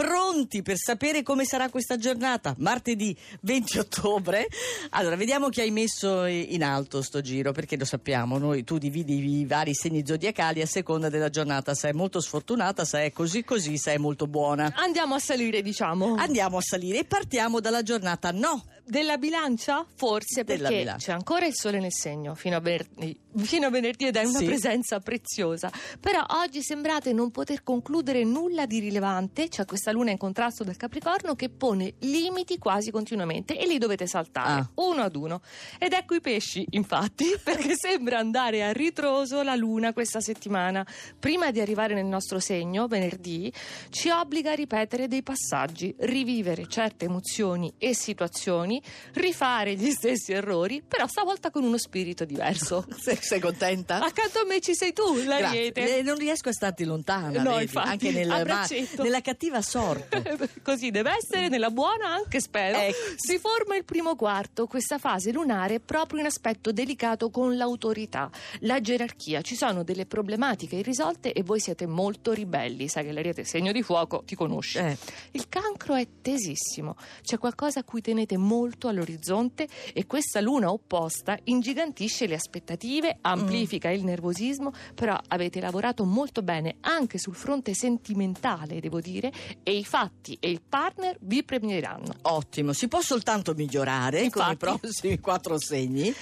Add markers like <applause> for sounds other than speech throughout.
pronti per sapere come sarà questa giornata, martedì 20 ottobre. Allora, vediamo chi hai messo in alto sto giro, perché lo sappiamo, noi tu dividi i vari segni zodiacali a seconda della giornata, se è molto sfortunata, se è così così, se è molto buona. Andiamo a salire, diciamo. Andiamo a salire e partiamo dalla giornata no. Della bilancia? Forse Della perché bilancia. c'è ancora il sole nel segno fino a venerdì, fino a venerdì ed è una Sì. presenza preziosa. Però oggi sembrate non poter concludere nulla di rilevante, c'è questa luna in contrasto del Capricorno che pone limiti quasi continuamente e li dovete saltare Ah. uno ad uno. Ed ecco i pesci, infatti, <laughs> perché sembra andare a ritroso la luna questa settimana. Prima di arrivare nel nostro segno, venerdì, ci obbliga a ripetere dei passaggi, rivivere certe emozioni e situazioni, rifare gli stessi errori, però stavolta con uno spirito diverso. <laughs> Sei, sei contenta? Accanto a me ci sei tu, Grazie. l'ariete. Eh, Non riesco a starti lontana, No, infatti, anche nel- ma- nella cattiva sorte. <laughs> Così deve essere, nella buona anche spero. Ecco. Si forma il primo quarto, questa fase lunare proprio in aspetto delicato con l'autorità, la gerarchia. Ci sono delle problematiche irrisolte e voi siete molto ribelli. Sai che l'ariete è segno di fuoco, ti conosci. Eh. Il cancro è tesissimo, c'è qualcosa a cui tenete molto all'orizzonte e questa luna opposta ingigantisce le aspettative, amplifica il nervosismo, però avete lavorato molto bene anche sul fronte sentimentale, devo dire, e i fatti e il partner vi premieranno. Ottimo, si può soltanto migliorare con i Infatti. prossimi <laughs> quattro segni.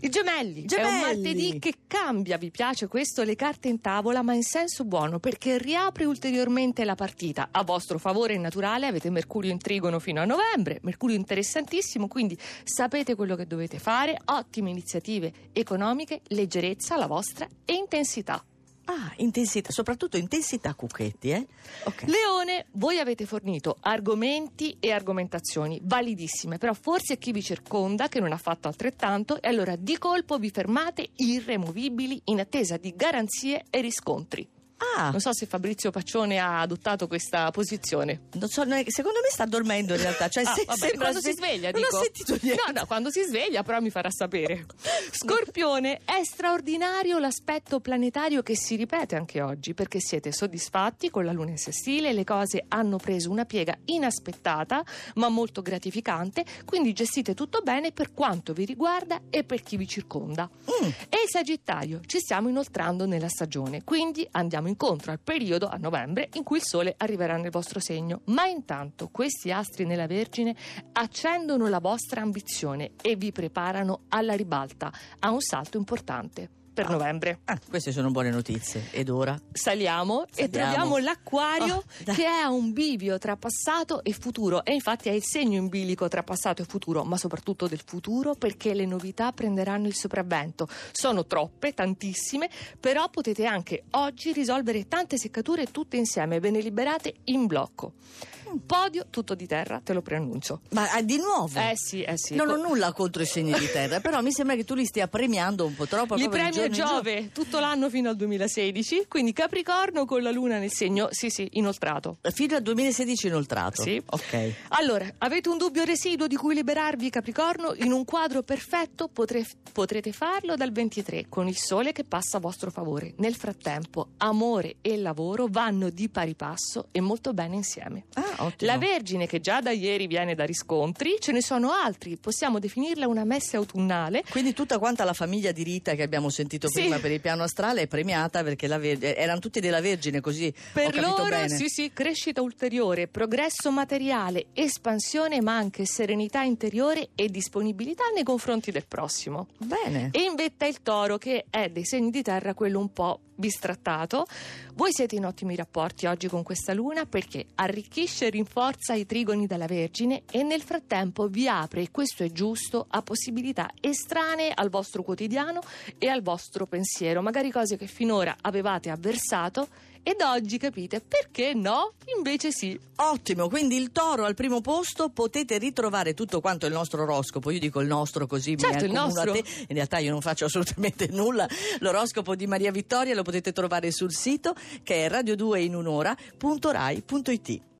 I gemelli, è un Gemelli. martedì che cambia, vi piace questo, le carte in tavola, ma in senso buono perché riapre ulteriormente la partita. A vostro favore è naturale, avete Mercurio in trigono fino a novembre, Mercurio interessantissimo, quindi sapete quello che dovete fare, ottime iniziative economiche, leggerezza la vostra e intensità. Ah, intensità, soprattutto intensità cucchetti, eh? Ok. Leone, voi avete fornito argomenti e argomentazioni validissime, però forse è chi vi circonda che non ha fatto altrettanto e allora di colpo vi fermate irremovibili in attesa di garanzie e riscontri. Ah, Non so se Fabrizio Paccione ha adottato questa posizione. non so, secondo me sta dormendo in realtà. Cioè, Ah, se- vabbè, quando si se- sveglia, non dico. ho sentito niente. No, no, quando si sveglia però mi farà sapere. Scorpione, è straordinario l'aspetto planetario che si ripete anche oggi perché siete soddisfatti con la luna in sestile, le cose hanno preso una piega inaspettata ma molto gratificante, quindi gestite tutto bene per quanto vi riguarda e per chi vi circonda. Mm. E il Sagittario, ci stiamo inoltrando nella stagione, quindi andiamo incontro al periodo, a novembre, in cui il Sole arriverà nel vostro segno. Ma intanto questi astri nella Vergine accendono la vostra ambizione e vi preparano alla ribalta, a un salto importante per novembre. Ah, queste sono buone notizie. Ed ora? Saliamo, e Saliamo. troviamo l'acquario Oh, che è un bivio tra passato e futuro e infatti è il segno in bilico tra passato e futuro, ma soprattutto del futuro perché le novità prenderanno il sopravvento. Sono troppe, tantissime, però potete anche oggi risolvere tante seccature tutte insieme, ve ne liberate in blocco. Podio tutto di terra, te lo preannuncio. Ma ah, di nuovo? Eh sì, eh sì. Non ho nulla contro i segni di terra, <laughs> però mi sembra che tu li stia premiando un po' troppo. Li giorno. Giove tutto l'anno fino al 2016, quindi Capricorno con la luna nel segno, sì sì, inoltrato. Fino al 2016 inoltrato. Sì. Ok. Allora, avete un dubbio residuo di cui liberarvi, Capricorno? In un quadro perfetto potre- potrete farlo dal 23, con il sole che passa a vostro favore. Nel frattempo, amore e lavoro vanno di pari passo e molto bene insieme. Ah, ottimo. La Vergine, che già da ieri viene da riscontri, ce ne sono altri, possiamo definirla una messe autunnale. Quindi tutta quanta la famiglia di Rita che abbiamo sentito Sì. prima per il piano astrale è premiata perché la Ver- erano tutti della Vergine, così Per loro, bene. sì, sì, crescita ulteriore, progresso materiale, espansione, ma anche serenità interiore e disponibilità nei confronti del prossimo. Bene. E in vetta il toro, che è dei segni di terra quello un po' bistrattato. Voi siete in ottimi rapporti oggi con questa luna perché arricchisce rinforza i trigoni della Vergine e nel frattempo vi apre, e questo è giusto, a possibilità estranee al vostro quotidiano e al vostro pensiero, magari cose che finora avevate avversato ed oggi capite perché no, invece sì. Ottimo, quindi il toro al primo posto, potete ritrovare tutto quanto il nostro oroscopo, io dico il nostro così Certo, mi il nostro. te, in realtà io non faccio assolutamente <laughs> nulla, l'oroscopo di Maria Vittoria lo potete trovare sul sito che è radio2inunora.rai.it.